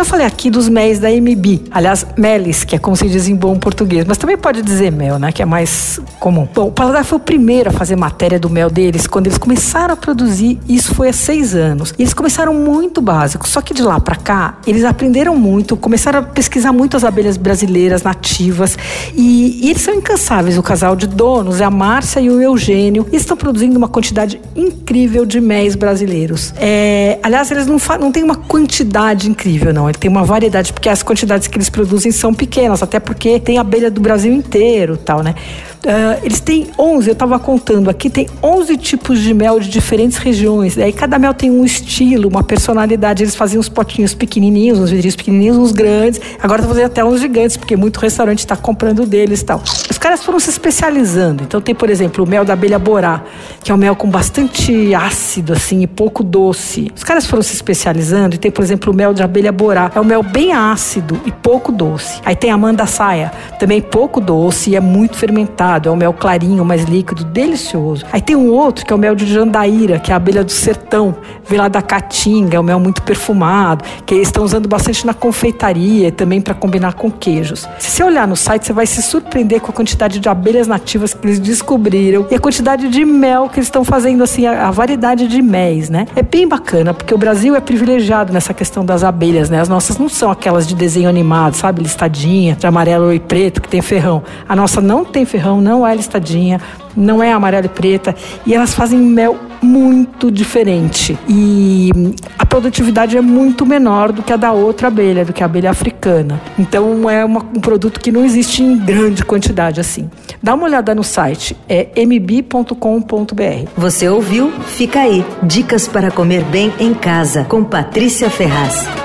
já falei aqui dos méis da MB, aliás, melis, que é como se diz em bom português, mas também pode dizer mel, né, que é mais comum. Bom, o Paladar foi o primeiro a fazer matéria do mel deles quando eles começaram a produzir, isso foi há seis anos. E eles começaram muito básico, só que de lá para cá, eles aprenderam muito, começaram a pesquisar muito as abelhas brasileiras nativas. E, e eles são incansáveis, o casal de donos é a Márcia e o Eugênio, e estão produzindo uma quantidade incrível de méis brasileiros. É, aliás, eles não, não têm uma quantidade incrível, não, ele tem uma variedade, porque as quantidades que eles produzem são pequenas, até porque tem abelha do Brasil inteiro tal, né? Uh, eles têm 11, eu estava contando aqui, tem 11 tipos de mel de diferentes regiões. Aí cada mel tem um estilo, uma personalidade. Eles faziam uns potinhos pequenininhos, uns vidrinhos pequenininhos, uns grandes. Agora estão fazendo até uns gigantes, porque muito restaurante está comprando deles e tal. Os caras foram se especializando. Então tem, por exemplo, o mel da abelha borá, que é um mel com bastante ácido, assim, e pouco doce. Os caras foram se especializando e tem, por exemplo, o mel de abelha borá. É um mel bem ácido e pouco doce. Aí tem a manda saia, também pouco doce e é muito fermentado é um mel clarinho, mais líquido, delicioso. Aí tem um outro que é o mel de jandaíra, que é a abelha do sertão, vem lá da caatinga, é um mel muito perfumado, que eles estão usando bastante na confeitaria e também para combinar com queijos. Se você olhar no site, você vai se surpreender com a quantidade de abelhas nativas que eles descobriram e a quantidade de mel que eles estão fazendo, assim, a, a variedade de méis, né? É bem bacana, porque o Brasil é privilegiado nessa questão das abelhas, né? As nossas não são aquelas de desenho animado, sabe? Listadinha, de amarelo e preto, que tem ferrão. A nossa não tem ferrão, não é listadinha, não é amarela e preta, e elas fazem mel muito diferente. E a produtividade é muito menor do que a da outra abelha, do que a abelha africana. Então é uma, um produto que não existe em grande quantidade assim. Dá uma olhada no site, é mb.com.br. Você ouviu? Fica aí. Dicas para comer bem em casa, com Patrícia Ferraz.